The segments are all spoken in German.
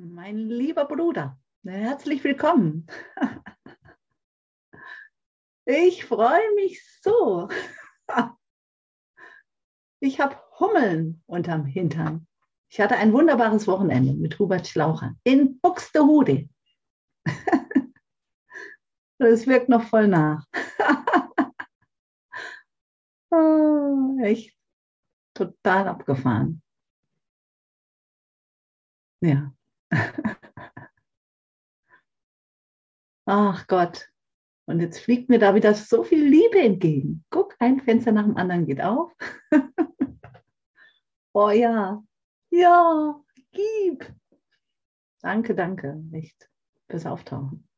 Mein lieber Bruder, herzlich willkommen. Ich freue mich so. Ich habe Hummeln unterm Hintern. Ich hatte ein wunderbares Wochenende mit Hubert Schlaucher in Buxtehude. Es wirkt noch voll nach. Oh, echt total abgefahren. Ja. Ach Gott. Und jetzt fliegt mir da wieder so viel Liebe entgegen. Guck, ein Fenster nach dem anderen geht auf. oh ja. Ja, gib. Danke, danke, echt, fürs Auftauchen.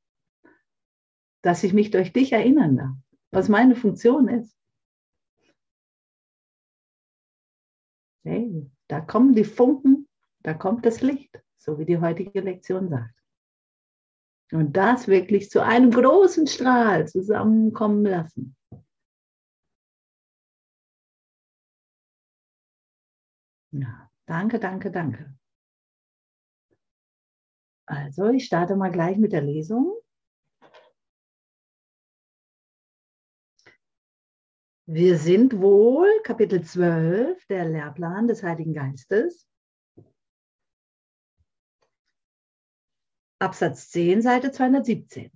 Dass ich mich durch dich erinnern darf, was meine Funktion ist. Hey, da kommen die Funken, da kommt das Licht, so wie die heutige Lektion sagt. Und das wirklich zu einem großen Strahl zusammenkommen lassen. Ja, danke, danke, danke. Also, ich starte mal gleich mit der Lesung. Wir sind wohl Kapitel 12, der Lehrplan des Heiligen Geistes. Absatz 10, Seite 217.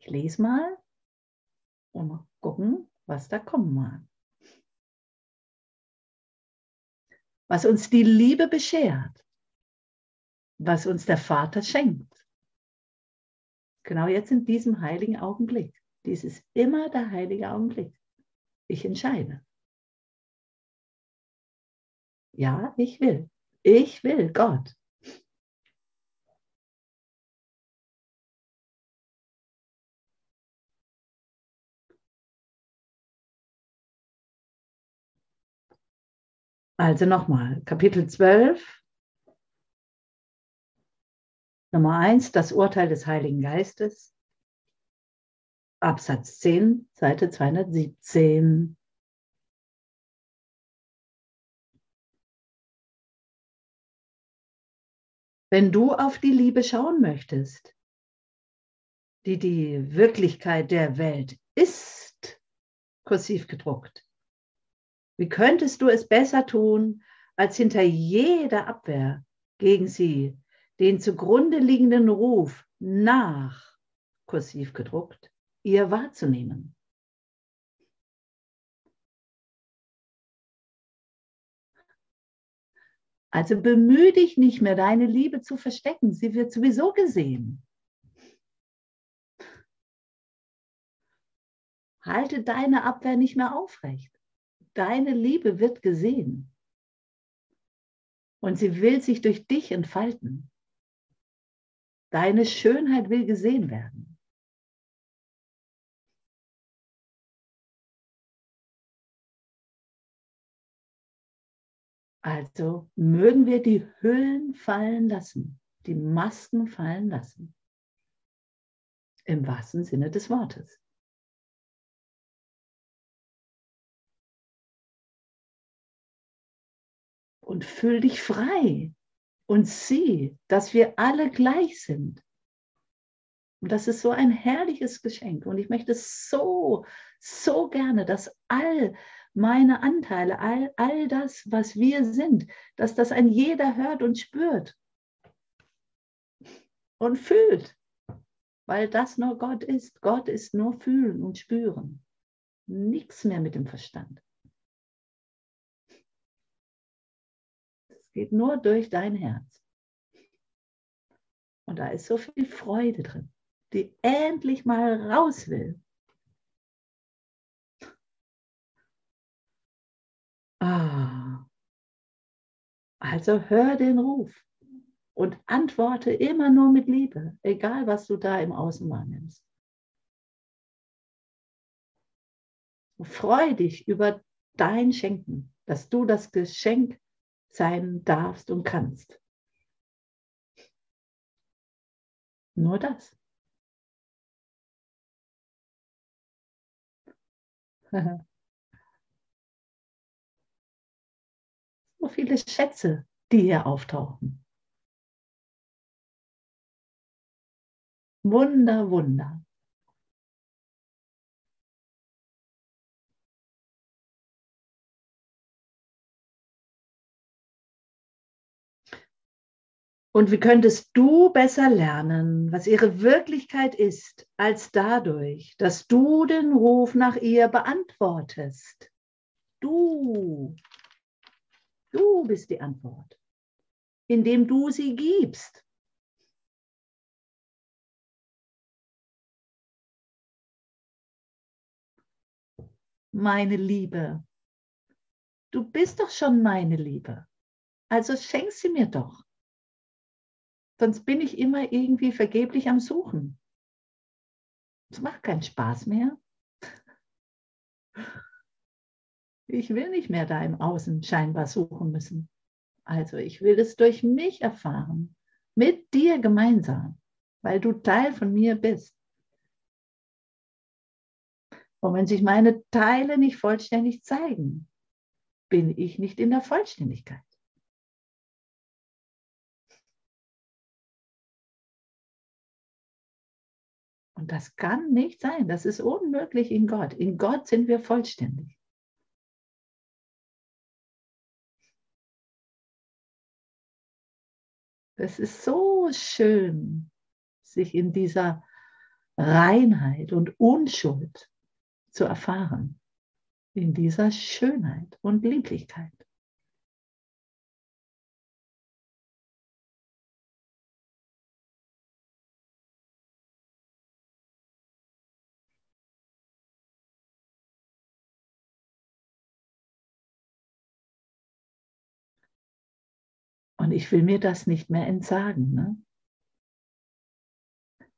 Ich lese mal und mal gucken, was da kommen mag. Was uns die Liebe beschert, was uns der Vater schenkt. Genau jetzt in diesem heiligen Augenblick. Dies ist immer der heilige Augenblick. Ich entscheide. Ja, ich will. Ich will Gott. Also nochmal, Kapitel 12, Nummer 1, das Urteil des Heiligen Geistes, Absatz 10, Seite 217. Wenn du auf die Liebe schauen möchtest, die die Wirklichkeit der Welt ist, kursiv gedruckt, wie könntest du es besser tun, als hinter jeder Abwehr gegen sie den zugrunde liegenden Ruf nach, kursiv gedruckt, ihr wahrzunehmen? Also bemühe dich nicht mehr, deine Liebe zu verstecken. Sie wird sowieso gesehen. Halte deine Abwehr nicht mehr aufrecht. Deine Liebe wird gesehen. Und sie will sich durch dich entfalten. Deine Schönheit will gesehen werden. Also mögen wir die Hüllen fallen lassen, die Masken fallen lassen. Im wahrsten Sinne des Wortes. Und fühl dich frei und sieh, dass wir alle gleich sind. Und das ist so ein herrliches Geschenk. Und ich möchte so, so gerne, dass all meine Anteile, all, all das, was wir sind, dass das ein jeder hört und spürt und fühlt, weil das nur Gott ist. Gott ist nur fühlen und spüren. Nichts mehr mit dem Verstand. Es geht nur durch dein Herz. Und da ist so viel Freude drin, die endlich mal raus will Ah. Also hör den Ruf und antworte immer nur mit Liebe, egal was du da im Außen wahrnimmst. Freu dich über dein Schenken, dass du das Geschenk sein darfst und kannst. Nur das. so viele Schätze, die hier auftauchen. Wunder, Wunder. Und wie könntest du besser lernen, was ihre Wirklichkeit ist, als dadurch, dass du den Ruf nach ihr beantwortest? Du, du bist die Antwort, indem du sie gibst. Meine Liebe, du bist doch schon meine Liebe, also schenk sie mir doch sonst bin ich immer irgendwie vergeblich am Suchen. Es macht keinen Spaß mehr. Ich will nicht mehr da im Außen scheinbar suchen müssen. Also ich will es durch mich erfahren, mit dir gemeinsam, weil du Teil von mir bist. Und wenn sich meine Teile nicht vollständig zeigen, bin ich nicht in der Vollständigkeit. Und das kann nicht sein. Das ist unmöglich in Gott. In Gott sind wir vollständig. Es ist so schön, sich in dieser Reinheit und Unschuld zu erfahren. In dieser Schönheit und Lieblichkeit. Und ich will mir das nicht mehr entsagen. Ne?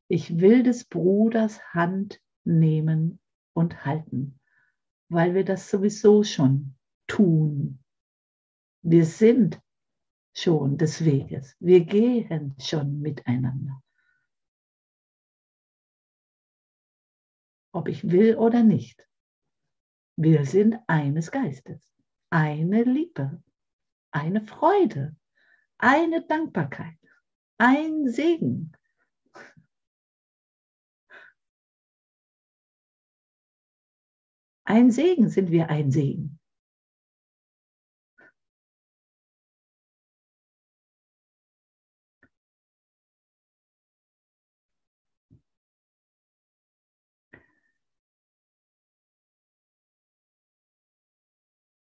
Ich will des Bruders Hand nehmen und halten, weil wir das sowieso schon tun. Wir sind schon des Weges. Wir gehen schon miteinander. Ob ich will oder nicht. Wir sind eines Geistes, eine Liebe, eine Freude, eine Dankbarkeit, ein Segen. Ein Segen sind wir ein Segen.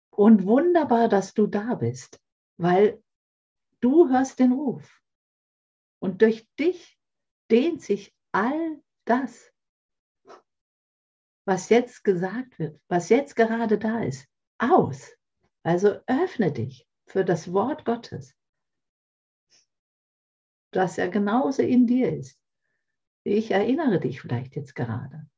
Und wunderbar, dass du da bist, weil Du hörst den Ruf. Und durch dich dehnt sich all das, was jetzt gesagt wird, was jetzt gerade da ist, aus. Also öffne dich für das Wort Gottes, das ja genauso in dir ist. Ich erinnere dich vielleicht jetzt gerade.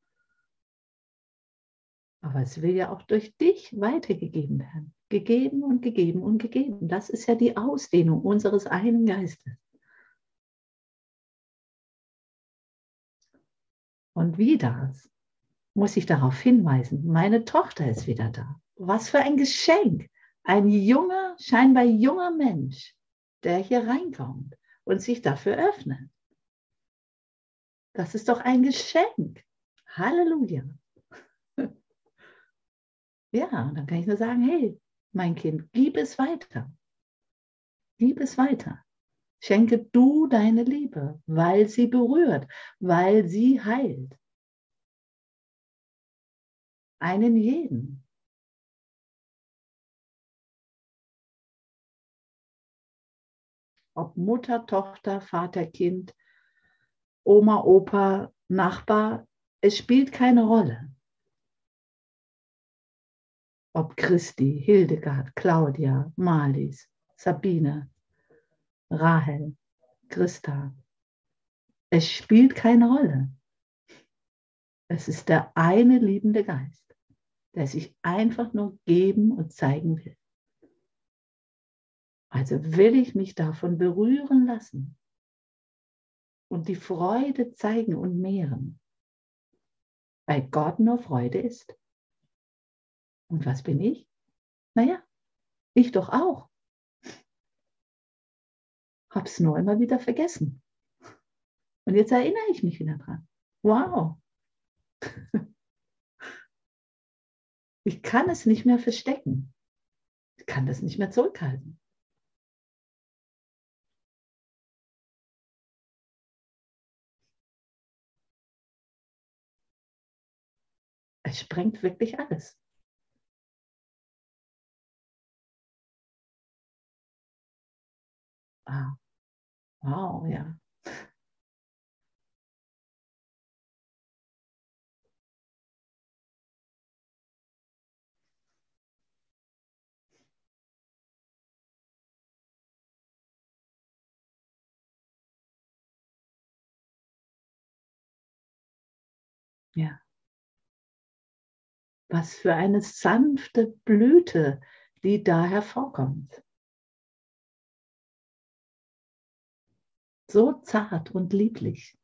Aber es will ja auch durch dich weitergegeben werden gegeben und gegeben und gegeben. Das ist ja die Ausdehnung unseres einen Geistes. Und wieder muss ich darauf hinweisen, meine Tochter ist wieder da. Was für ein Geschenk. Ein junger, scheinbar junger Mensch, der hier reinkommt und sich dafür öffnet. Das ist doch ein Geschenk. Halleluja. Ja, dann kann ich nur sagen, hey, mein Kind, gib es weiter. Gib es weiter. Schenke du deine Liebe, weil sie berührt, weil sie heilt. Einen jeden. Ob Mutter, Tochter, Vater, Kind, Oma, Opa, Nachbar, es spielt keine Rolle ob Christi, Hildegard, Claudia, Marlies, Sabine, Rahel, Christa. Es spielt keine Rolle. Es ist der eine liebende Geist, der sich einfach nur geben und zeigen will. Also will ich mich davon berühren lassen und die Freude zeigen und mehren, weil Gott nur Freude ist. Und was bin ich? Naja, ich doch auch. habe es nur immer wieder vergessen. Und jetzt erinnere ich mich wieder dran. Wow. Ich kann es nicht mehr verstecken. Ich kann das nicht mehr zurückhalten. Es sprengt wirklich alles. Ah. Wow, ja. Ja. Was für eine sanfte Blüte, die da hervorkommt. So zart und lieblich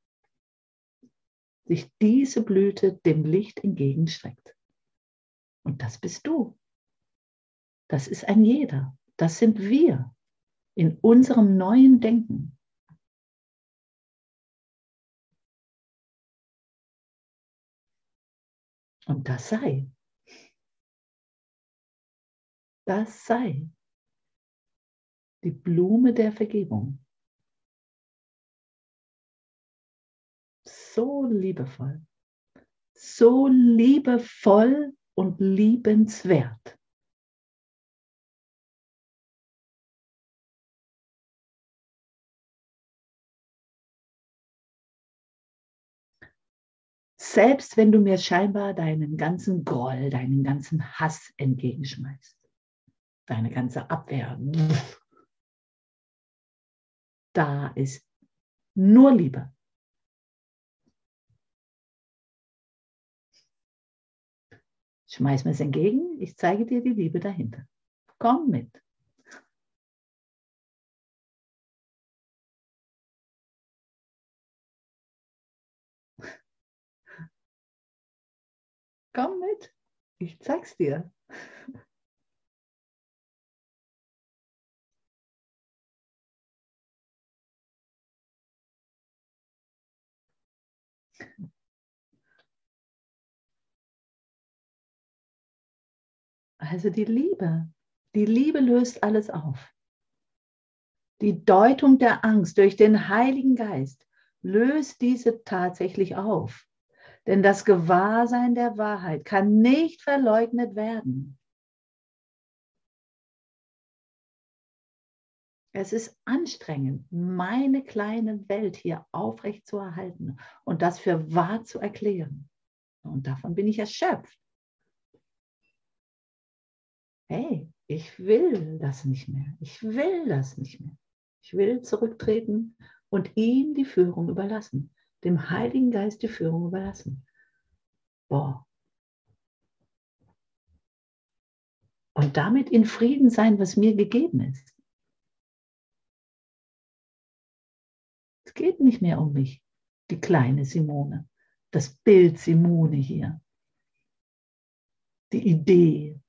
sich diese Blüte dem Licht entgegenstreckt. Und das bist du. Das ist ein jeder. Das sind wir in unserem neuen Denken. Und das sei. Das sei die Blume der Vergebung. So liebevoll, so liebevoll und liebenswert. Selbst wenn du mir scheinbar deinen ganzen Groll, deinen ganzen Hass entgegenschmeißt, deine ganze Abwehr, da ist nur Liebe. Schmeiß mir es entgegen, ich zeige dir die Liebe dahinter. Komm mit. Komm mit, ich zeig's dir. Also die Liebe, die Liebe löst alles auf. Die Deutung der Angst durch den Heiligen Geist löst diese tatsächlich auf. Denn das Gewahrsein der Wahrheit kann nicht verleugnet werden. Es ist anstrengend, meine kleine Welt hier aufrecht zu erhalten und das für wahr zu erklären. Und davon bin ich erschöpft. Hey, ich will das nicht mehr. Ich will das nicht mehr. Ich will zurücktreten und ihm die Führung überlassen dem Heiligen Geist die Führung überlassen. Boah. Und damit in Frieden sein, was mir gegeben ist. Es geht nicht mehr um mich, die kleine Simone, das Bild Simone hier, die Idee.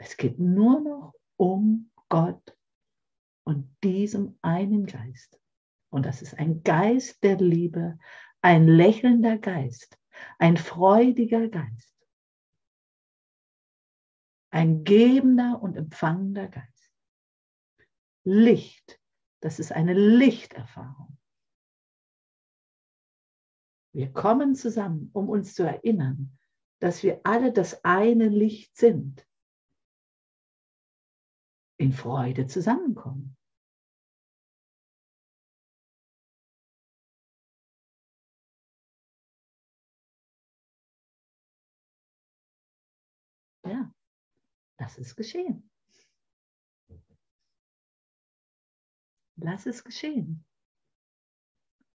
Es geht nur noch um Gott und diesem einen Geist. Und das ist ein Geist der Liebe, ein lächelnder Geist, ein freudiger Geist, ein gebender und empfangender Geist. Licht, das ist eine Lichterfahrung. Wir kommen zusammen, um uns zu erinnern, dass wir alle das eine Licht sind in Freude zusammenkommen. Ja, das ist geschehen. Lass es geschehen.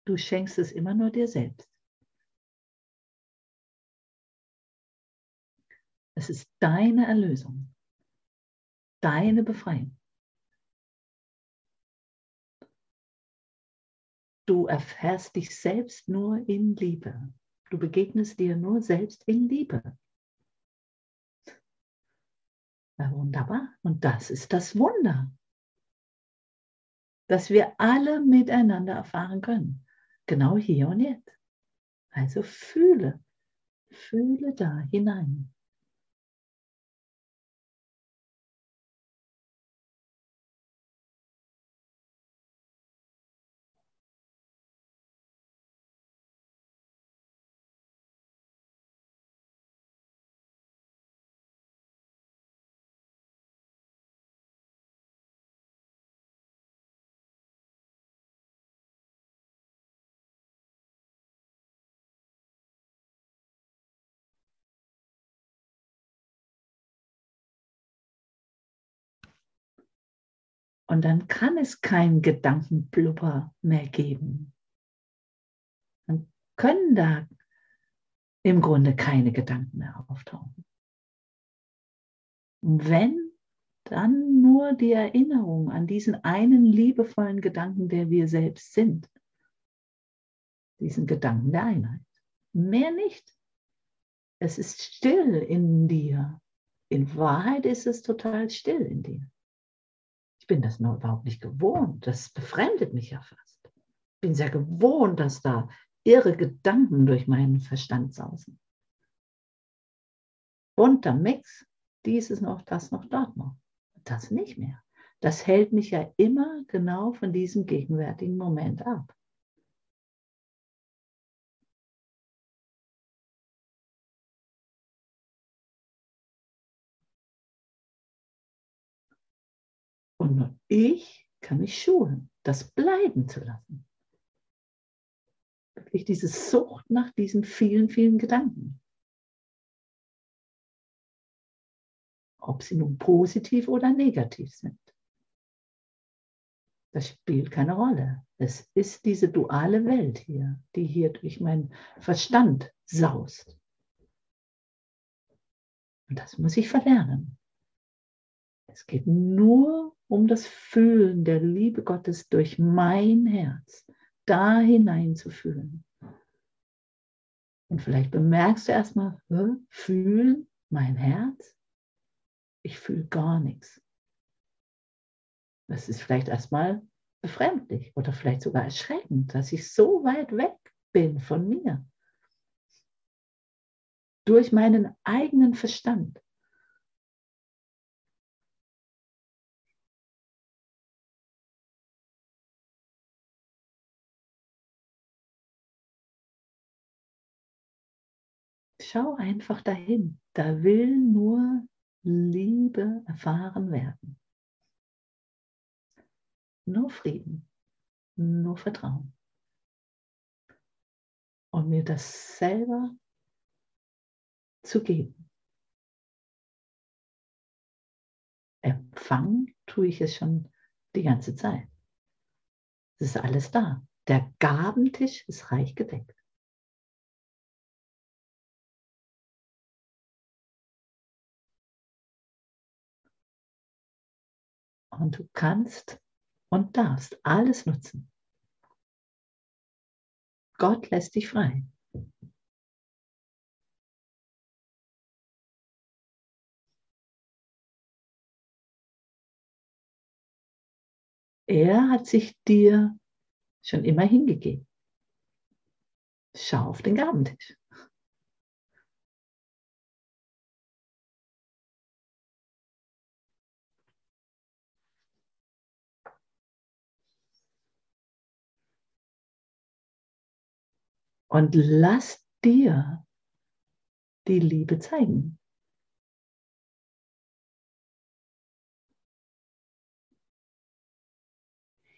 Du schenkst es immer nur dir selbst. Es ist deine Erlösung deine Befreiung. Du erfährst dich selbst nur in Liebe. Du begegnest dir nur selbst in Liebe. Ja, wunderbar. Und das ist das Wunder, dass wir alle miteinander erfahren können. Genau hier und jetzt. Also fühle, fühle da hinein. Und dann kann es keinen Gedankenblubber mehr geben. Dann können da im Grunde keine Gedanken mehr auftauchen. Und wenn, dann nur die Erinnerung an diesen einen liebevollen Gedanken, der wir selbst sind. Diesen Gedanken der Einheit. Mehr nicht. Es ist still in dir. In Wahrheit ist es total still in dir. Ich bin das noch überhaupt nicht gewohnt. Das befremdet mich ja fast. Ich bin sehr gewohnt, dass da irre Gedanken durch meinen Verstand sausen. Bunter Mix, dieses noch, das noch, dort noch. Das nicht mehr. Das hält mich ja immer genau von diesem gegenwärtigen Moment ab. Und nur ich kann mich schulen, das bleiben zu lassen. Wirklich diese Sucht nach diesen vielen, vielen Gedanken. Ob sie nun positiv oder negativ sind. Das spielt keine Rolle. Es ist diese duale Welt hier, die hier durch meinen Verstand saust. Und das muss ich verlernen. Es geht nur um das Fühlen der Liebe Gottes durch mein Herz, da hinein zu fühlen. Und vielleicht bemerkst du erstmal, fühlen mein Herz? Ich fühle gar nichts. Das ist vielleicht erstmal befremdlich oder vielleicht sogar erschreckend, dass ich so weit weg bin von mir. Durch meinen eigenen Verstand. Schau einfach dahin. Da will nur Liebe erfahren werden. Nur Frieden, nur Vertrauen. Und mir das selber zu geben. Empfangen tue ich es schon die ganze Zeit. Es ist alles da. Der Gabentisch ist reich gedeckt. Und du kannst und darfst alles nutzen. Gott lässt dich frei. Er hat sich dir schon immer hingegeben. Schau auf den Gabentisch. Und lass dir die Liebe zeigen.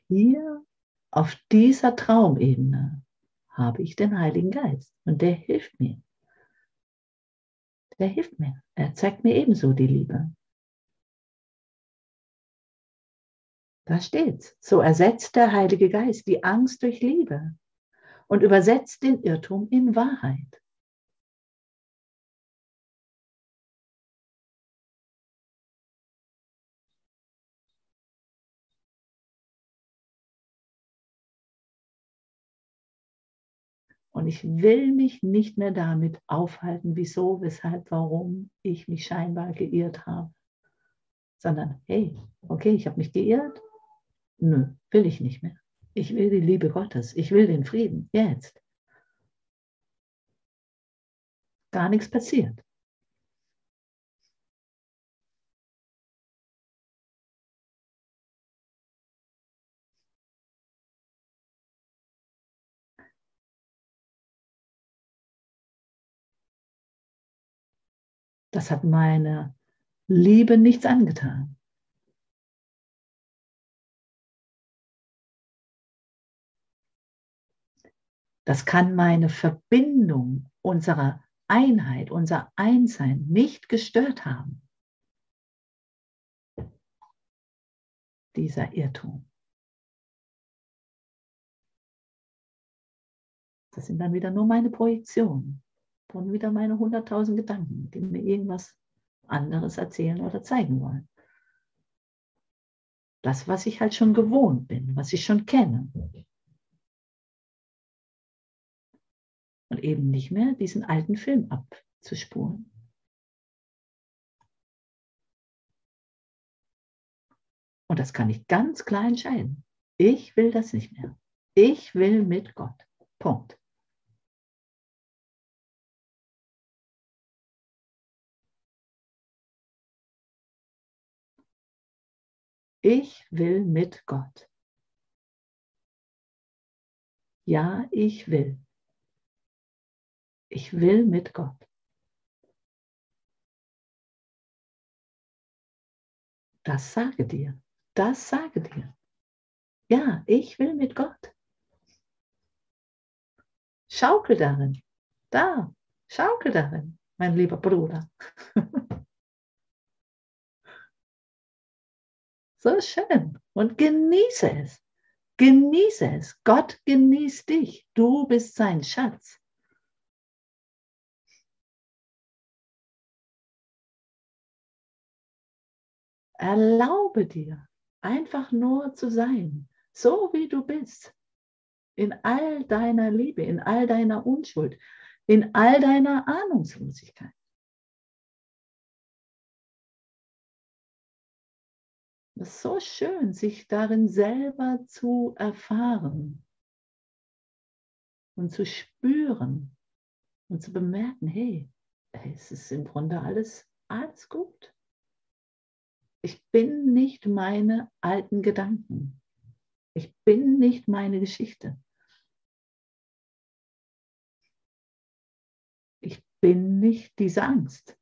Hier auf dieser Traumebene habe ich den Heiligen Geist und der hilft mir. Der hilft mir. Er zeigt mir ebenso die Liebe. Da steht's. So ersetzt der Heilige Geist die Angst durch Liebe und übersetzt den Irrtum in Wahrheit. Und ich will mich nicht mehr damit aufhalten, wieso, weshalb, warum ich mich scheinbar geirrt habe. sondern hey, okay, ich habe mich geirrt. Nö, will ich nicht mehr. Ich will die Liebe Gottes. Ich will den Frieden. Jetzt. Gar nichts passiert. Das hat meine Liebe nichts angetan. Das kann meine Verbindung unserer Einheit, unser Einssein nicht gestört haben. Dieser Irrtum. Das sind dann wieder nur meine Projektionen und wieder meine 100.000 Gedanken, die mir irgendwas anderes erzählen oder zeigen wollen. Das, was ich halt schon gewohnt bin, was ich schon kenne. Und eben nicht mehr diesen alten Film abzuspuren. Und das kann ich ganz klar entscheiden. Ich will das nicht mehr. Ich will mit Gott. Punkt. Ich will mit Gott. Ja, ich will. Ich will mit Gott. Das sage dir. Das sage dir. Ja, ich will mit Gott. Schaukel darin. Da, schaukel darin, mein lieber Bruder. So schön. Und genieße es. Genieße es. Gott genießt dich. Du bist sein Schatz. Erlaube dir, einfach nur zu sein, so wie du bist. In all deiner Liebe, in all deiner Unschuld, in all deiner Ahnungslosigkeit. Es ist so schön, sich darin selber zu erfahren und zu spüren und zu bemerken, hey, es ist im Grunde alles, alles gut. Ich bin nicht meine alten Gedanken. Ich bin nicht meine Geschichte. Ich bin nicht diese Angst.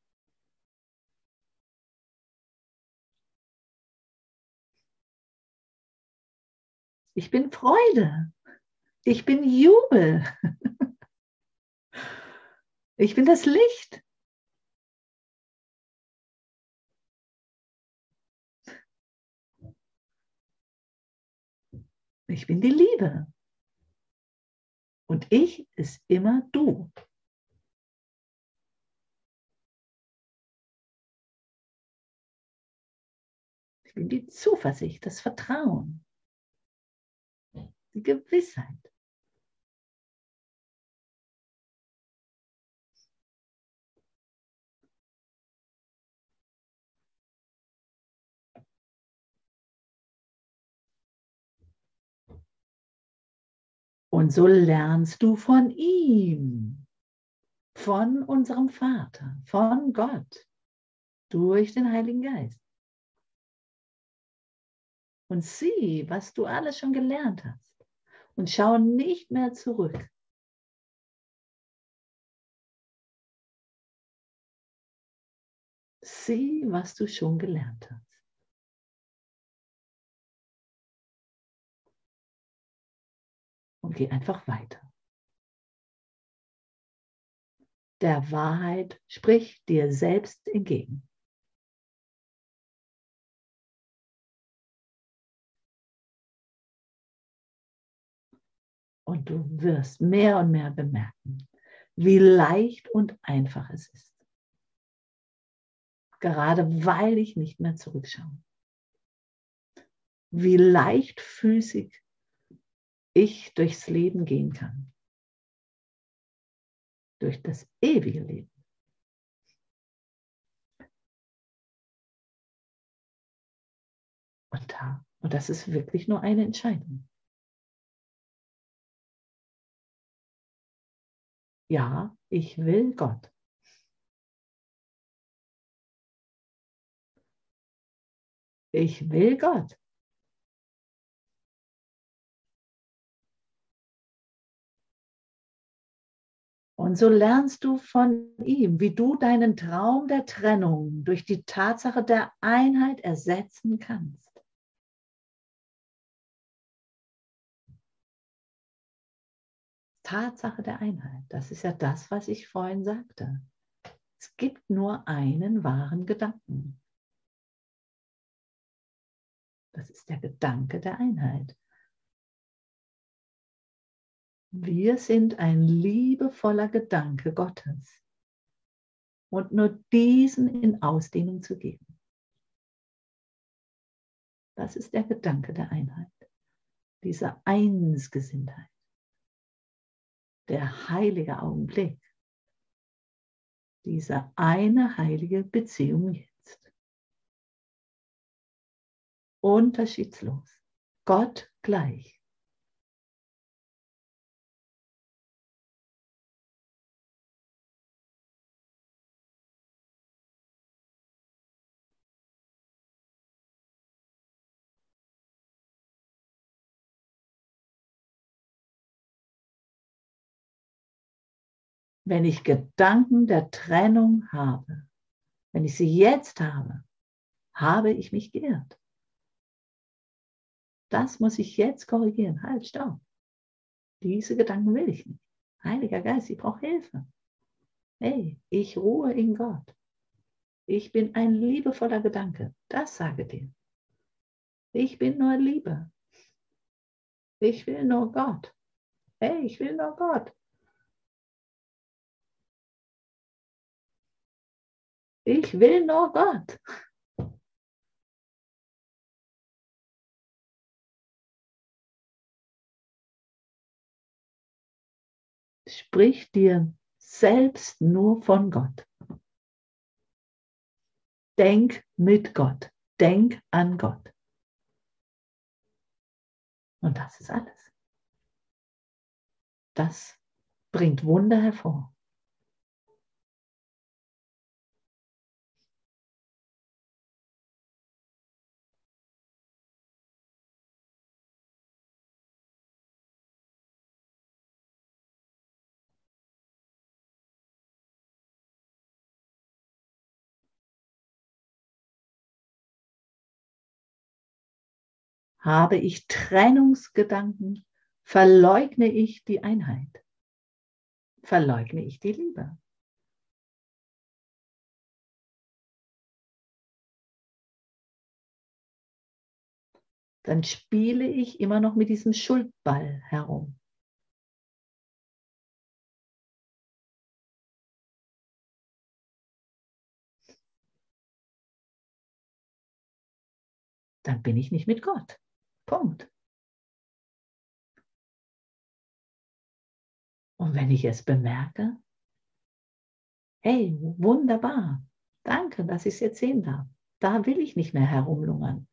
Ich bin Freude. Ich bin Jubel. Ich bin das Licht. Ich bin die Liebe. Und ich ist immer du. Ich bin die Zuversicht, das Vertrauen die Gewissheit. Und so lernst du von ihm, von unserem Vater, von Gott, durch den Heiligen Geist. Und sieh, was du alles schon gelernt hast und schau nicht mehr zurück. Sieh, was du schon gelernt hast. Und geh einfach weiter. Der Wahrheit sprich dir selbst entgegen. Und du wirst mehr und mehr bemerken, wie leicht und einfach es ist. Gerade weil ich nicht mehr zurückschaue. Wie leichtfüßig ich durchs Leben gehen kann. Durch das ewige Leben. Und da, und das ist wirklich nur eine Entscheidung. Ja, ich will Gott. Ich will Gott. Und so lernst du von ihm, wie du deinen Traum der Trennung durch die Tatsache der Einheit ersetzen kannst. Tatsache der Einheit, das ist ja das, was ich vorhin sagte. Es gibt nur einen wahren Gedanken. Das ist der Gedanke der Einheit. Wir sind ein liebevoller Gedanke Gottes. Und nur diesen in Ausdehnung zu geben. Das ist der Gedanke der Einheit, dieser Einsgesinntheit, der heilige Augenblick, diese eine heilige Beziehung jetzt. Unterschiedslos, Gott gleich. Wenn ich Gedanken der Trennung habe, wenn ich sie jetzt habe, habe ich mich geirrt. Das muss ich jetzt korrigieren. Halt, stopp. Diese Gedanken will ich nicht. Heiliger Geist, ich brauche Hilfe. Hey, ich ruhe in Gott. Ich bin ein liebevoller Gedanke. Das sage dir. Ich bin nur Liebe. Ich will nur Gott. Hey, ich will nur Gott. Ich will nur Gott. Sprich dir selbst nur von Gott. Denk mit Gott. Denk an Gott. Und das ist alles. Das bringt Wunder hervor. Habe ich Trennungsgedanken, verleugne ich die Einheit, verleugne ich die Liebe. Dann spiele ich immer noch mit diesem Schuldball herum. Dann bin ich nicht mit Gott. Punkt. Und wenn ich es bemerke, hey, wunderbar, danke, dass ich es jetzt sehen darf. Da will ich nicht mehr herumlungern.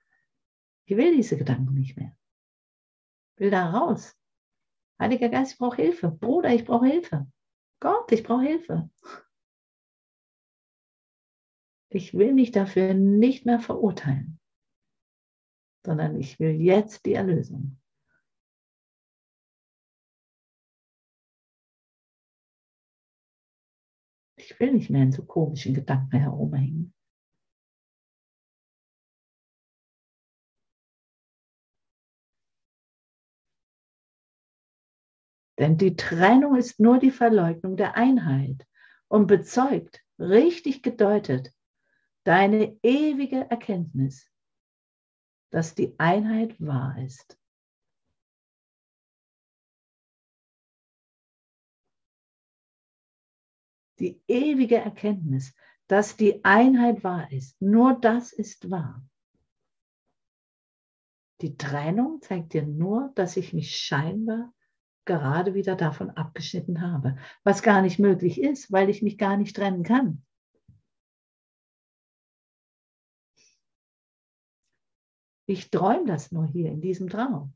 Ich will diese Gedanken nicht mehr. Will da raus. Heiliger Geist, ich brauche Hilfe. Bruder, ich brauche Hilfe. Gott, ich brauche Hilfe. Ich will mich dafür nicht mehr verurteilen sondern ich will jetzt die Erlösung. Ich will nicht mehr in so komischen Gedanken herumhängen. Denn die Trennung ist nur die Verleugnung der Einheit und bezeugt, richtig gedeutet, deine ewige Erkenntnis, dass die Einheit wahr ist. Die ewige Erkenntnis, dass die Einheit wahr ist. Nur das ist wahr. Die Trennung zeigt dir nur, dass ich mich scheinbar gerade wieder davon abgeschnitten habe, was gar nicht möglich ist, weil ich mich gar nicht trennen kann. Ich träume das nur hier in diesem Traum.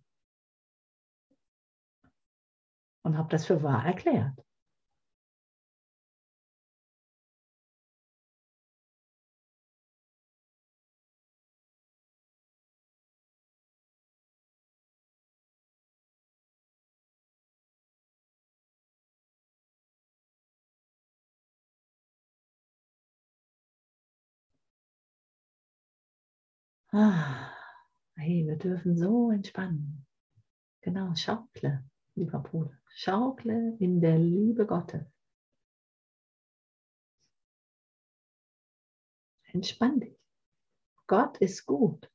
Und habe das für wahr erklärt. Ah, hey, wir dürfen so entspannen. Genau, schaukle, lieber Bruder. Schaukle in der Liebe Gottes. Entspann dich. Gott ist gut.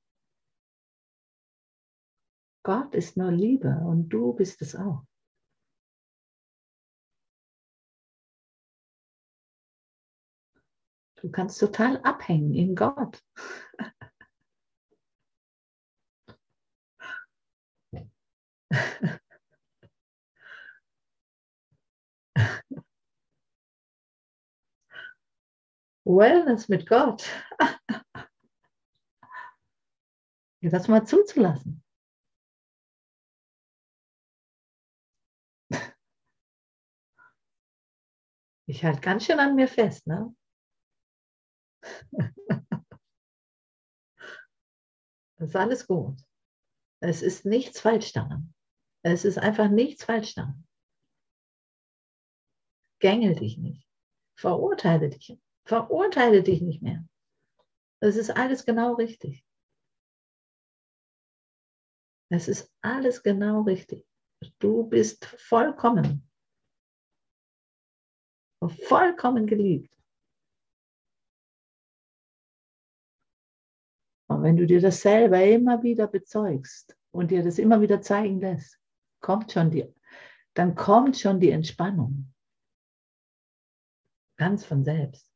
Gott ist nur Liebe und du bist es auch. Du kannst total abhängen in Gott. Wellness mit Gott. das mal zuzulassen. Ich halte ganz schön an mir fest, ne? Das ist alles gut. Es ist nichts falsch daran. Es ist einfach nichts falsch daran. Gängel dich nicht. Verurteile dich. Verurteile dich nicht mehr. Es ist alles genau richtig. Es ist alles genau richtig. Du bist vollkommen. Vollkommen geliebt. Und wenn du dir das selber immer wieder bezeugst und dir das immer wieder zeigen lässt, kommt schon die, dann kommt schon die Entspannung. Ganz von selbst.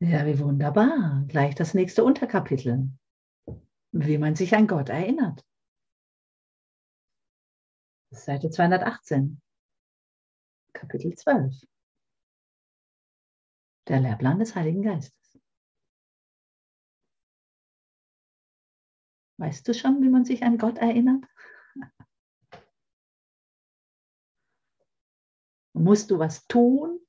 Ja, wie wunderbar. Gleich das nächste Unterkapitel. Wie man sich an Gott erinnert. Seite 218. Kapitel 12. Der Lehrplan des Heiligen Geistes. Weißt du schon, wie man sich an Gott erinnert? Musst du was tun?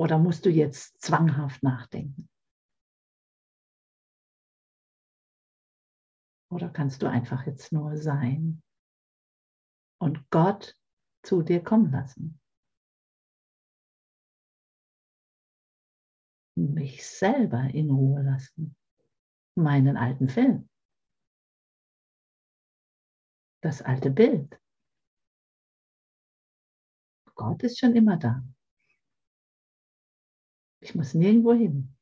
Oder musst du jetzt zwanghaft nachdenken? Oder kannst du einfach jetzt nur sein und Gott zu dir kommen lassen? Mich selber in Ruhe lassen. Meinen alten Film. Das alte Bild. Gott ist schon immer da. Ich muss nirgendwo hin.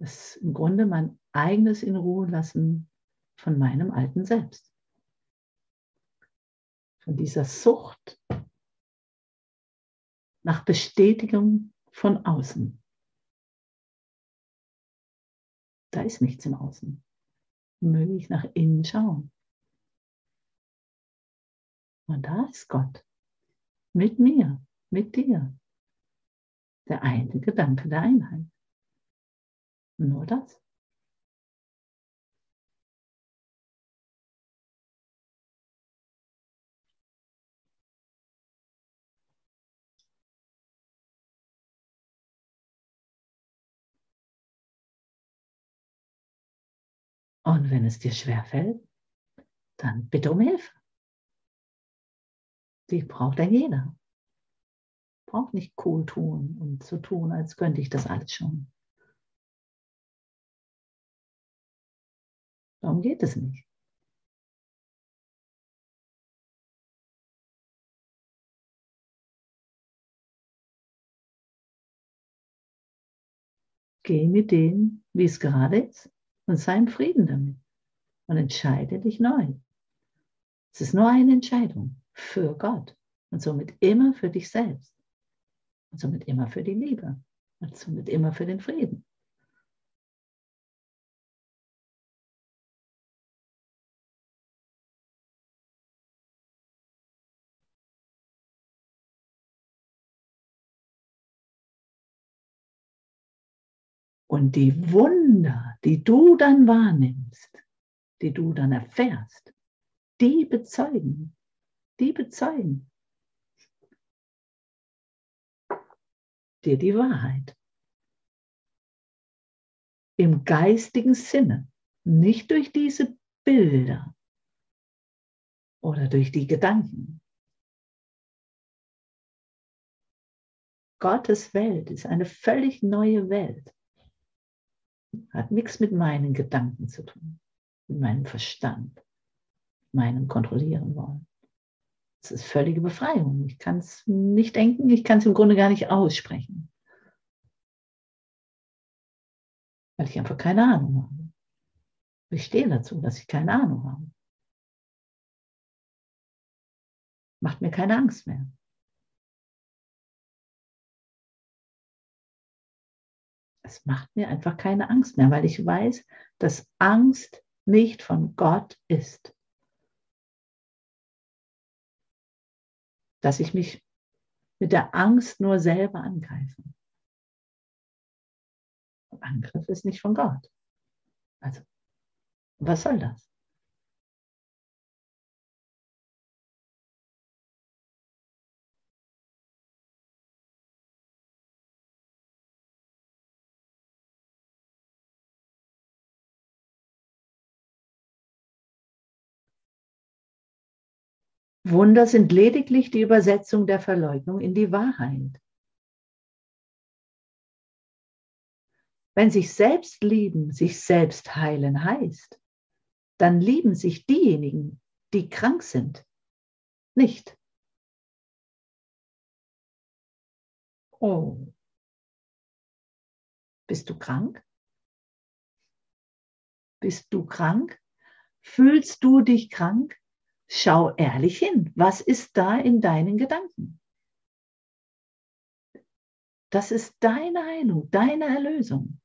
Das ist im Grunde mein eigenes in Ruhe lassen von meinem alten Selbst. Von dieser Sucht nach Bestätigung von außen. Da ist nichts im Außen. Möge ich nach innen schauen. Und da ist Gott. Mit mir, mit dir. Der eine Gedanke der Einheit. Nur das. Und wenn es dir schwerfällt, dann bitte um Hilfe. Die braucht ein jeder. Braucht nicht cool tun und zu so tun, als könnte ich das alles schon. Darum geht es nicht. Geh mit dem, wie es gerade ist, und sei im Frieden damit. Und entscheide dich neu. Es ist nur eine Entscheidung für Gott und somit immer für dich selbst. Und somit immer für die Liebe und somit immer für den Frieden. Und die Wunder, die du dann wahrnimmst, die du dann erfährst, die bezeugen, die bezeugen dir die Wahrheit. Im geistigen Sinne, nicht durch diese Bilder oder durch die Gedanken. Gottes Welt ist eine völlig neue Welt. Hat nichts mit meinen Gedanken zu tun, mit meinem Verstand, meinem Kontrollieren wollen. Es ist völlige Befreiung. Ich kann es nicht denken, ich kann es im Grunde gar nicht aussprechen. Weil ich einfach keine Ahnung habe. Ich stehe dazu, dass ich keine Ahnung habe. Macht mir keine Angst mehr. Es macht mir einfach keine Angst mehr, weil ich weiß, dass Angst nicht von Gott ist. Dass ich mich mit der Angst nur selber angreife. Angriff ist nicht von Gott. Also, was soll das? Wunder sind lediglich die Übersetzung der Verleugnung in die Wahrheit. Wenn sich selbst lieben, sich selbst heilen heißt, dann lieben sich diejenigen, die krank sind, nicht. Oh, bist du krank? Bist du krank? Fühlst du dich krank? Schau ehrlich hin. Was ist da in deinen Gedanken? Das ist deine Heilung, deine Erlösung.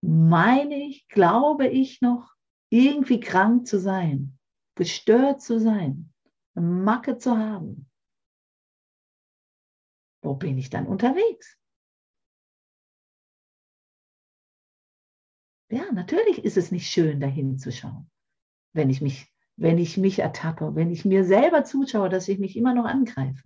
Meine ich, glaube ich noch, irgendwie krank zu sein, gestört zu sein, eine Macke zu haben? Wo bin ich dann unterwegs? Ja, natürlich ist es nicht schön, dahin zu schauen, wenn ich mich wenn ich mich ertappe, wenn ich mir selber zuschaue, dass ich mich immer noch angreife.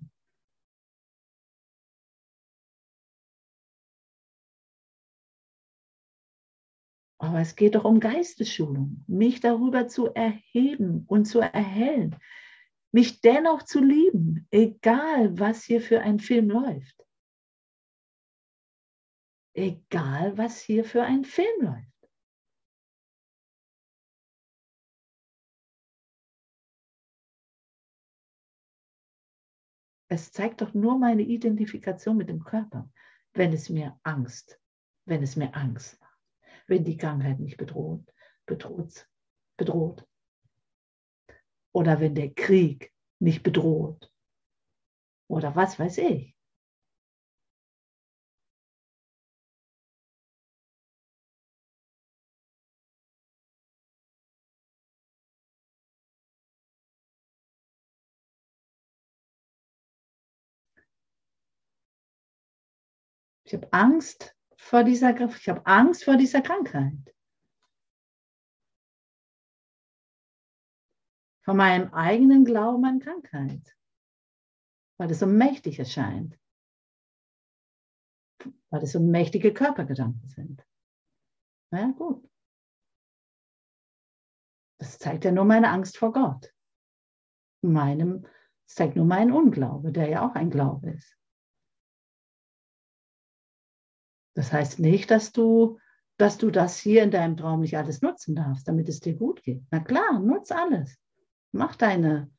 Aber es geht doch um Geistesschulung, mich darüber zu erheben und zu erhellen, mich dennoch zu lieben, egal was hier für ein Film läuft. Egal was hier für ein Film läuft. Es zeigt doch nur meine Identifikation mit dem Körper, wenn es mir Angst, wenn es mir Angst macht wenn die Krankheit mich bedroht, bedroht, bedroht. Oder wenn der Krieg mich bedroht. Oder was weiß ich. Ich habe Angst vor dieser, ich habe Angst vor dieser Krankheit. Vor meinem eigenen Glauben an Krankheit. Weil es so mächtig erscheint. Weil es so mächtige Körpergedanken sind. Na ja, gut. Das zeigt ja nur meine Angst vor Gott. Meinem, das zeigt nur meinen Unglaube, der ja auch ein Glaube ist. Das heißt nicht, dass du, dass du das hier in deinem Traum nicht alles nutzen darfst, damit es dir gut geht. Na klar, nutz alles. Mach deine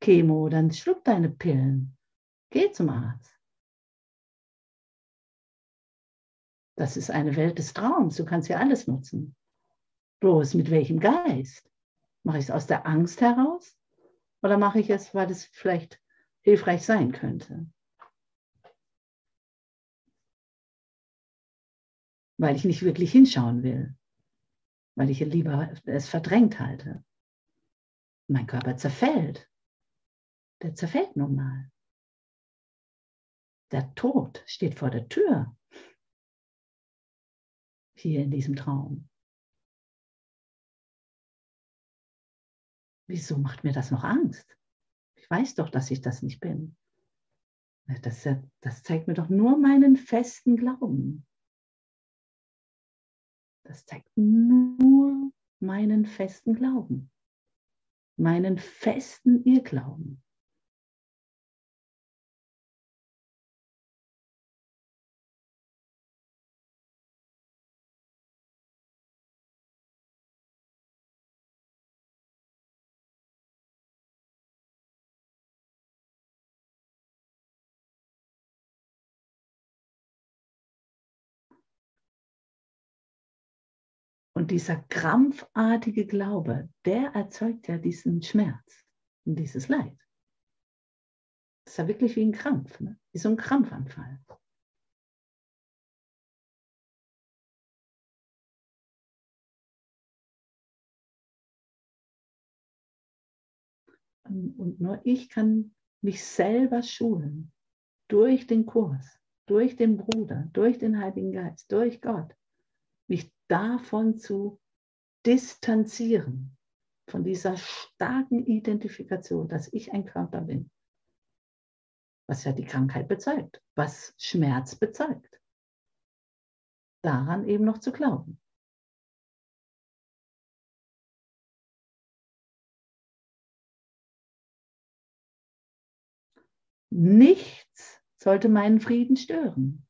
Chemo, dann schluck deine Pillen. Geh zum Arzt. Das ist eine Welt des Traums. Du kannst ja alles nutzen. Bloß mit welchem Geist? Mache ich es aus der Angst heraus? Oder mache ich es, weil es vielleicht hilfreich sein könnte? Weil ich nicht wirklich hinschauen will, weil ich lieber es verdrängt halte. Mein Körper zerfällt. Der zerfällt nun mal. Der Tod steht vor der Tür. Hier in diesem Traum. Wieso macht mir das noch Angst? Ich weiß doch, dass ich das nicht bin. Das, das zeigt mir doch nur meinen festen Glauben. Das zeigt nur meinen festen Glauben, meinen festen Irrglauben. Dieser krampfartige Glaube, der erzeugt ja diesen Schmerz und dieses Leid. Das ist ja wirklich wie ein Krampf, ne? wie so ein Krampfanfall. Und nur ich kann mich selber schulen durch den Kurs, durch den Bruder, durch den Heiligen Geist, durch Gott, mich davon zu distanzieren, von dieser starken Identifikation, dass ich ein Körper bin, was ja die Krankheit bezeugt, was Schmerz bezeugt. Daran eben noch zu glauben. Nichts sollte meinen Frieden stören.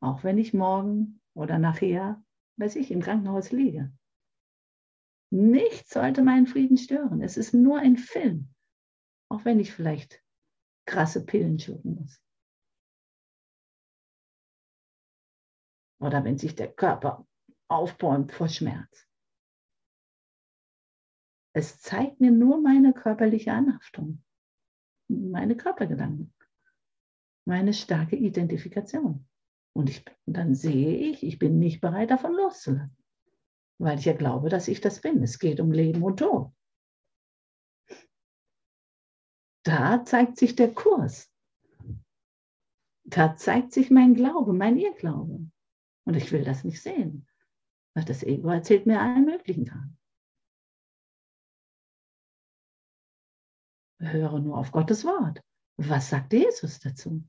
Auch wenn ich morgen oder nachher, weiß ich, im Krankenhaus liege. Nichts sollte meinen Frieden stören. Es ist nur ein Film. Auch wenn ich vielleicht krasse Pillen schlucken muss. Oder wenn sich der Körper aufbäumt vor Schmerz. Es zeigt mir nur meine körperliche Anhaftung, meine Körpergedanken, meine starke Identifikation. Und ich, dann sehe ich, ich bin nicht bereit, davon loszulassen, weil ich ja glaube, dass ich das bin. Es geht um Leben und Tod. Da zeigt sich der Kurs. Da zeigt sich mein Glaube, mein Irrglaube. Und ich will das nicht sehen, weil das Ego erzählt mir allen möglichen Kram. Höre nur auf Gottes Wort. Was sagt Jesus dazu?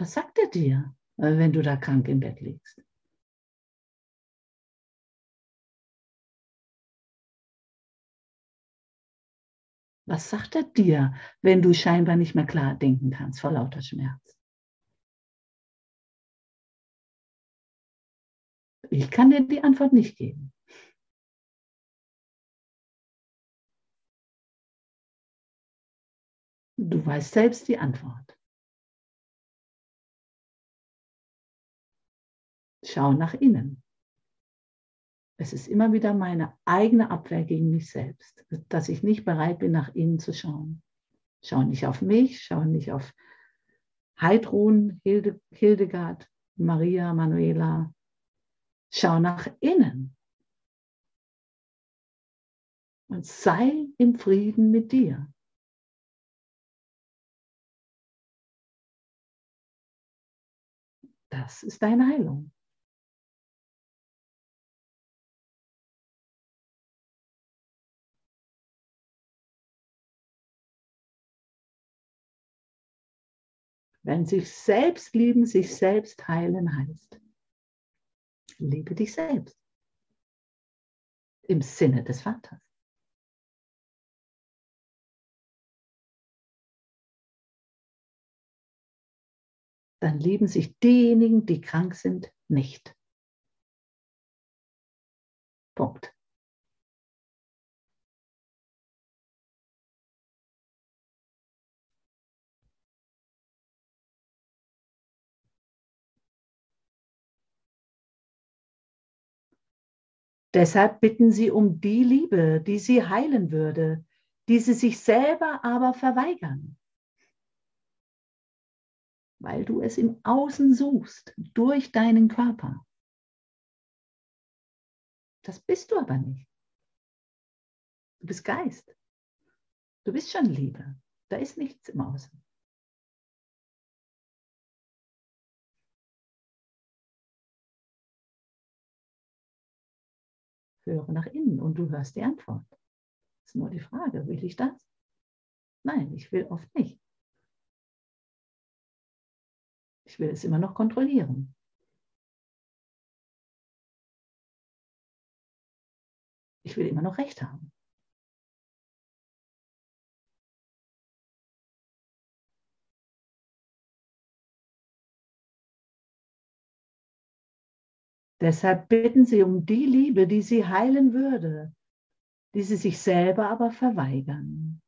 Was sagt er dir, äh, wenn du da krank im Bett liegst? Was sagt er dir, wenn du scheinbar nicht mehr klar denken kannst vor lauter Schmerz? Ich kann dir die Antwort nicht geben. Du weißt selbst die Antwort. Schau nach innen. Es ist immer wieder meine eigene Abwehr gegen mich selbst, dass ich nicht bereit bin, nach innen zu schauen. Schau nicht auf mich, schau nicht auf Heidrun, Hilde, Hildegard, Maria, Manuela. Schau nach innen. Und sei im Frieden mit dir. Das ist deine Heilung. Wenn sich selbst lieben, sich selbst heilen heißt. Liebe dich selbst. Im Sinne des Vaters. Dann lieben sich diejenigen, die krank sind, nicht. Punkt. Deshalb bitten sie um die Liebe, die sie heilen würde, die sie sich selber aber verweigern. Weil du es im Außen suchst, durch deinen Körper. Das bist du aber nicht. Du bist Geist. Du bist schon Liebe. Da ist nichts im Außen. Höre nach innen und du hörst die Antwort. Das ist nur die Frage, will ich das? Nein, ich will oft nicht. Ich will es immer noch kontrollieren. Ich will immer noch Recht haben. Deshalb bitten sie um die Liebe, die sie heilen würde, die sie sich selber aber verweigern.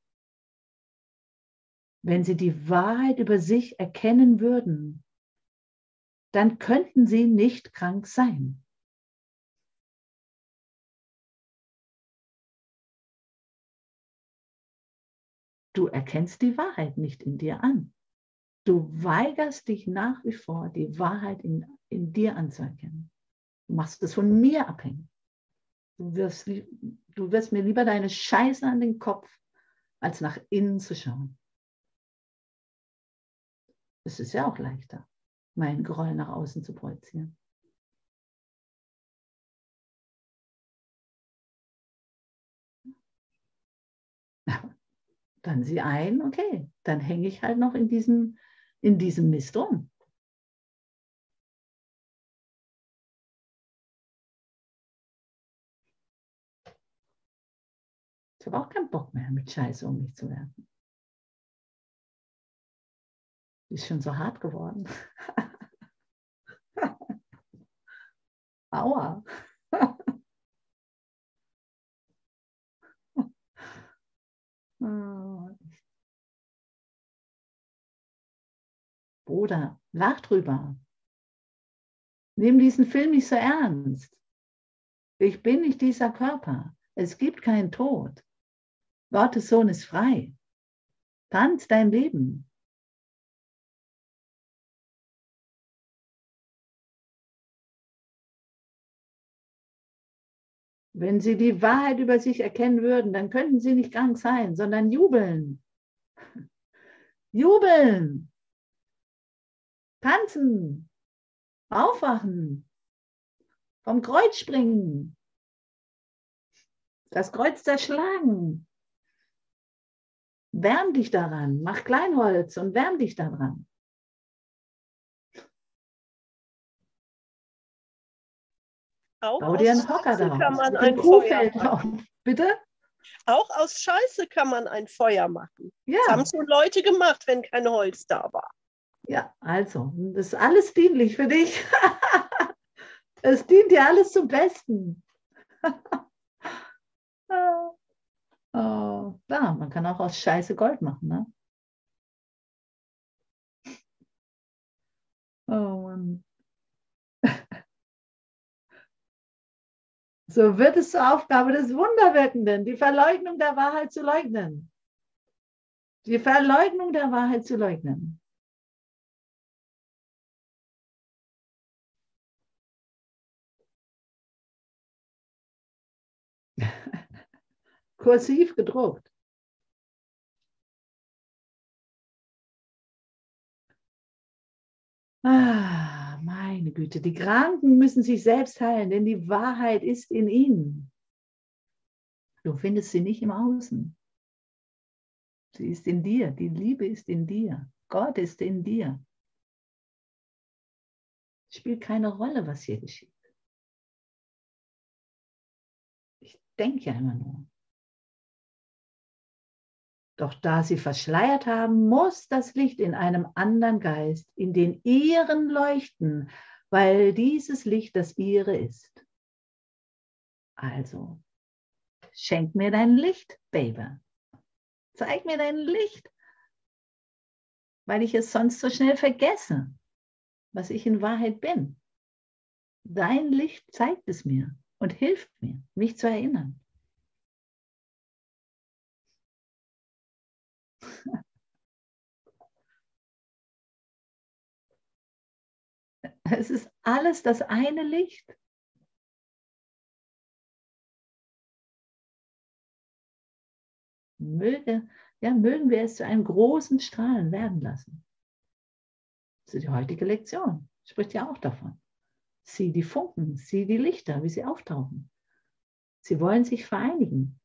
Wenn sie die Wahrheit über sich erkennen würden, dann könnten sie nicht krank sein. Du erkennst die Wahrheit nicht in dir an. Du weigerst dich nach wie vor, die Wahrheit in, in dir anzuerkennen. Du machst es von mir abhängig. Du wirst, du wirst mir lieber deine Scheiße an den Kopf, als nach innen zu schauen. Es ist ja auch leichter, meinen Groll nach außen zu projizieren. Dann sieh ein, okay, dann hänge ich halt noch in diesem, in diesem Mist rum. Ich habe auch keinen Bock mehr, mit Scheiße um mich zu werfen. Ist schon so hart geworden. Aua. Bruder, lach drüber. Nimm diesen Film nicht so ernst. Ich bin nicht dieser Körper. Es gibt keinen Tod. Gottes Sohn ist frei. Tanz dein Leben. Wenn sie die Wahrheit über sich erkennen würden, dann könnten sie nicht krank sein, sondern jubeln. Jubeln. Tanzen. Aufwachen. Vom Kreuz springen. Das Kreuz zerschlagen. Wärm dich daran, mach Kleinholz und wärm dich daran. Auch Bau dir einen aus Hocker Scheiße drauf. kann man mit ein Kuhfeld machen. drauf. Bitte? Auch aus Scheiße kann man ein Feuer machen. Ja. Das haben schon Leute gemacht, wenn kein Holz da war. Ja, also, das ist alles dienlich für dich. es dient dir alles zum Besten. oh, klar, man kann auch aus Scheiße Gold machen, ne? Oh Mann. So wird es zur Aufgabe des Wunderwirkenden, die Verleugnung der Wahrheit zu leugnen. Die Verleugnung der Wahrheit zu leugnen. Kursiv gedruckt. Ah, meine Güte, die Kranken müssen sich selbst heilen, denn die Wahrheit ist in ihnen. Du findest sie nicht im Außen. Sie ist in dir. Die Liebe ist in dir. Gott ist in dir. Spielt keine Rolle, was hier geschieht. Ich denke ja immer nur. Doch da sie verschleiert haben, muss das Licht in einem anderen Geist, in den ihren leuchten, weil dieses Licht das ihre ist. Also, schenk mir dein Licht, Baby. Zeig mir dein Licht, weil ich es sonst so schnell vergesse, was ich in Wahrheit bin. Dein Licht zeigt es mir und hilft mir, mich zu erinnern. Es ist alles das eine Licht. Möge, ja, mögen wir es zu einem großen Strahlen werden lassen. Das ist die heutige Lektion. Spricht ja auch davon. Sieh die Funken, sieh die Lichter, wie sie auftauchen. Sie wollen sich vereinigen.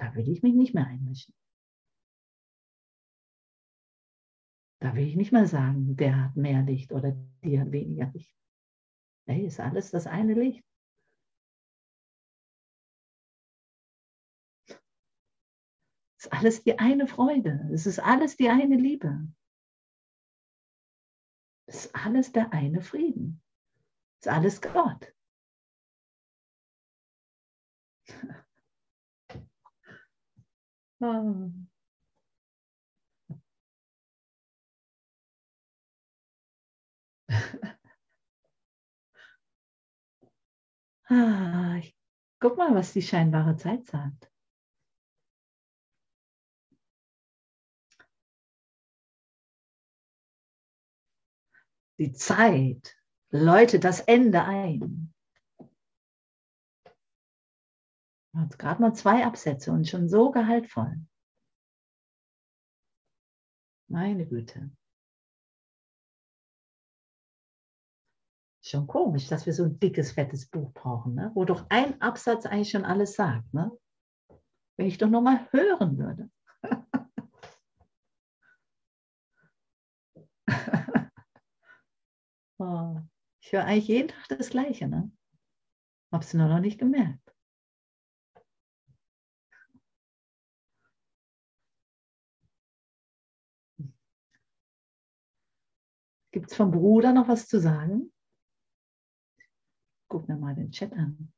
Da will ich mich nicht mehr einmischen. Da will ich nicht mehr sagen, der hat mehr Licht oder die hat weniger Licht. Hey, ist alles das eine Licht. Ist alles die eine Freude. Es ist alles die eine Liebe. Es ist alles der eine Frieden. Es ist alles Gott. Oh. Ah, ich, guck mal, was die scheinbare Zeit sagt. Die Zeit läutet das Ende ein. Hat gerade mal zwei Absätze und schon so gehaltvoll. Meine Güte. Schon komisch, dass wir so ein dickes, fettes Buch brauchen, ne? wo doch ein Absatz eigentlich schon alles sagt. Ne? Wenn ich doch noch mal hören würde. oh, ich höre eigentlich jeden Tag das Gleiche. Ne? Hab's nur noch nicht gemerkt. Gibt es vom Bruder noch was zu sagen? Guck mir mal den Chat an.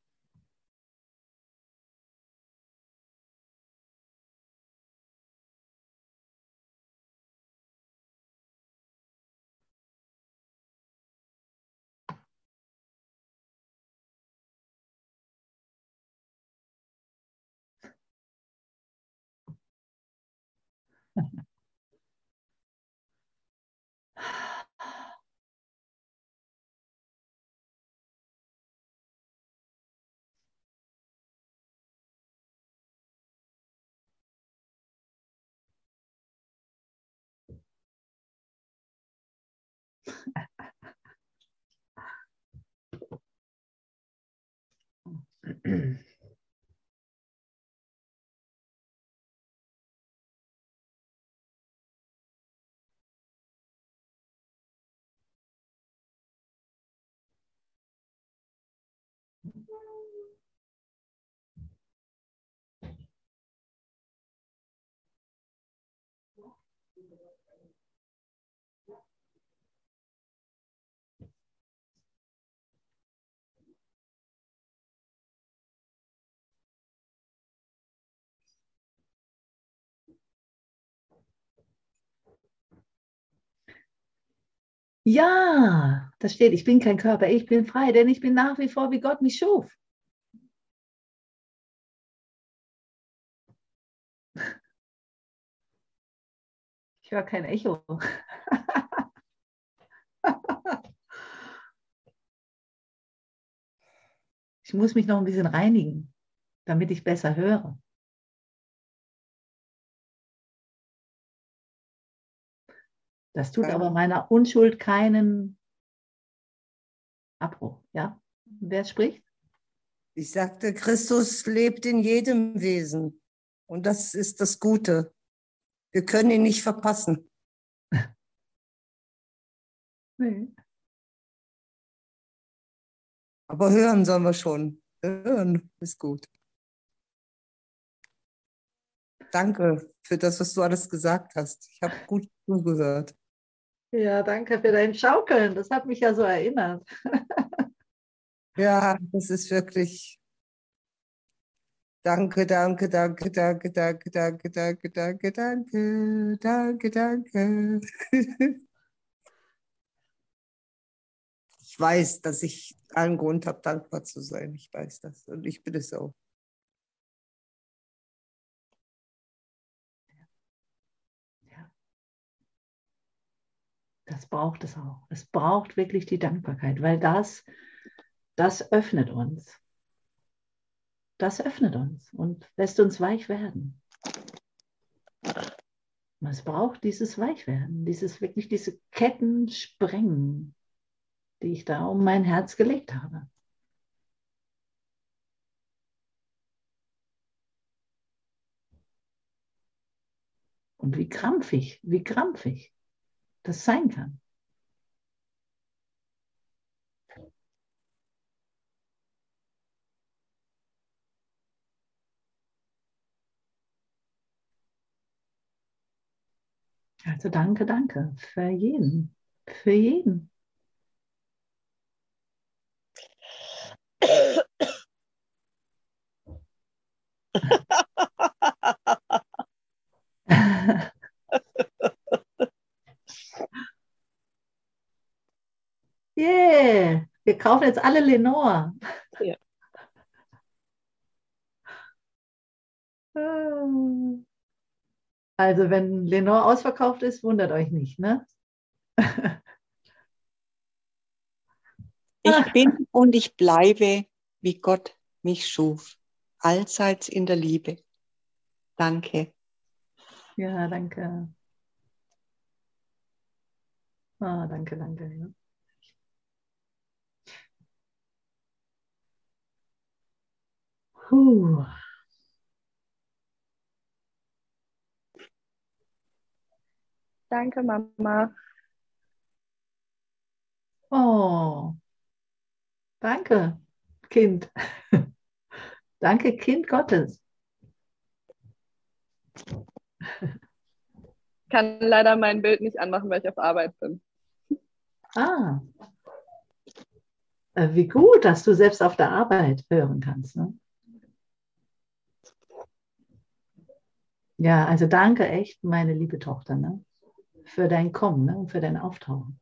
mm Ja, da steht, ich bin kein Körper, ich bin frei, denn ich bin nach wie vor, wie Gott mich schuf. Ich höre kein Echo. Ich muss mich noch ein bisschen reinigen, damit ich besser höre. Das tut Ja. aber meiner Unschuld keinen Abbruch. Ja? Wer spricht? Ich sagte, Christus lebt in jedem Wesen. Und das ist das Gute. Wir können ihn nicht verpassen. Nee. Aber hören sollen wir schon. Hören ist gut. Danke für das, was du alles gesagt hast. Ich habe gut zugehört. Ja, danke für dein Schaukeln. Das hat mich ja so erinnert. Ja, das ist wirklich. Danke, danke, danke, danke, danke, danke, danke, danke, danke, danke, danke. Ich weiß, dass ich allen Grund habe, dankbar zu sein. Ich weiß das und ich bin es auch. Das braucht es auch. Es braucht wirklich die Dankbarkeit, weil das, das öffnet uns. Das öffnet uns und lässt uns weich werden. Es braucht dieses Weichwerden, dieses wirklich diese Ketten sprengen, die ich da um mein Herz gelegt habe. Und wie krampfig, wie krampfig das sein kann. Also danke, danke für jeden, für jeden. Yeah, wir kaufen jetzt alle Lenore. Ja. Also wenn Lenore ausverkauft ist, wundert euch nicht, ne? Ich bin und ich bleibe, wie Gott mich schuf, allseits in der Liebe. Danke. Ja, danke. Ah, danke, danke. Ja. Puh. Danke, Mama. Oh, danke, Kind. Danke, Kind Gottes. Ich kann leider mein Bild nicht anmachen, weil ich auf Arbeit bin. Ah, Äh, wie gut, dass du selbst auf der Arbeit hören kannst. Ne? Ja, also danke echt, meine liebe Tochter, ne? für dein Kommen ne? und für dein Auftauchen.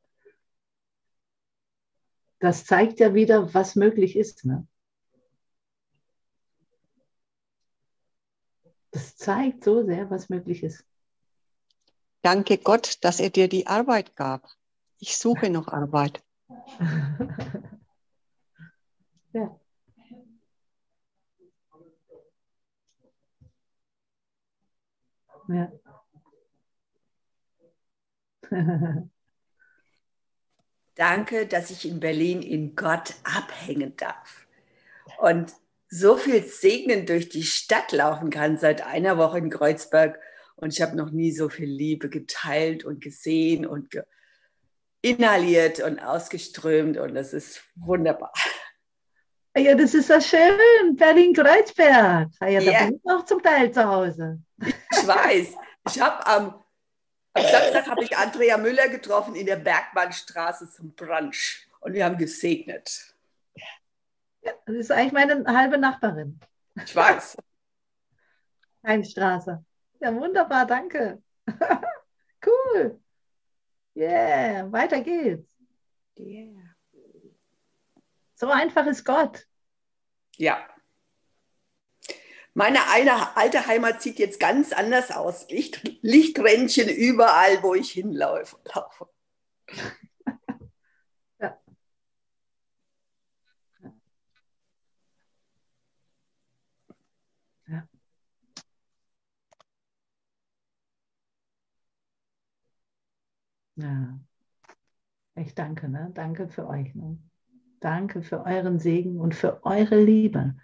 Das zeigt ja wieder, was möglich ist. Ne? Das zeigt so sehr, was möglich ist. Danke Gott, dass er dir die Arbeit gab. Ich suche noch Arbeit. ja. Ja. Danke, dass ich in Berlin in Gott abhängen darf und so viel Segnen durch die Stadt laufen kann seit einer Woche in Kreuzberg. Und ich habe noch nie so viel Liebe geteilt und gesehen und ge inhaliert und ausgeströmt. Und das ist wunderbar. Ja, das ist ja schön. Berlin-Kreuzberg. Ja, da Ja. bin ich auch zum Teil zu Hause. Ich weiß, ich habe am, am Samstag habe ich Andrea Müller getroffen in der Bergmannstraße zum Brunch. Und wir haben gesegnet. Das ist eigentlich meine halbe Nachbarin. Ich weiß. Heimstraße. Ja, wunderbar, danke. cool. Yeah, weiter geht's. Yeah. So einfach ist Gott. Ja. Meine eine alte Heimat sieht jetzt ganz anders aus. Licht, Lichträndchen überall, wo ich hinlaufe. Laufe. Ja. Ja. Ja. Ich danke, ne? Danke für euch. Ne? Danke für euren Segen und für eure Liebe.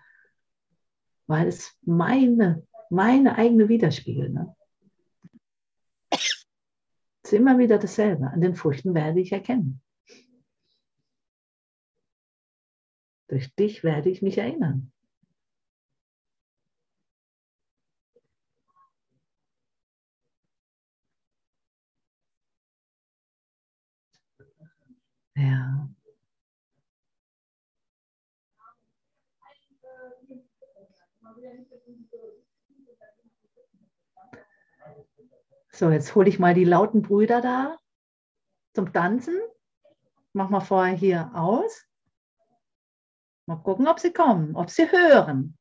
Weil es meine, meine eigene Widerspiegel. Ne? Es ist immer wieder dasselbe. An den Früchten werde ich erkennen. Durch dich werde ich mich erinnern. Ja. So, jetzt hole ich mal die lauten Brüder da zum Tanzen. Mach mal vorher hier aus. Mal gucken, ob sie kommen, ob sie hören.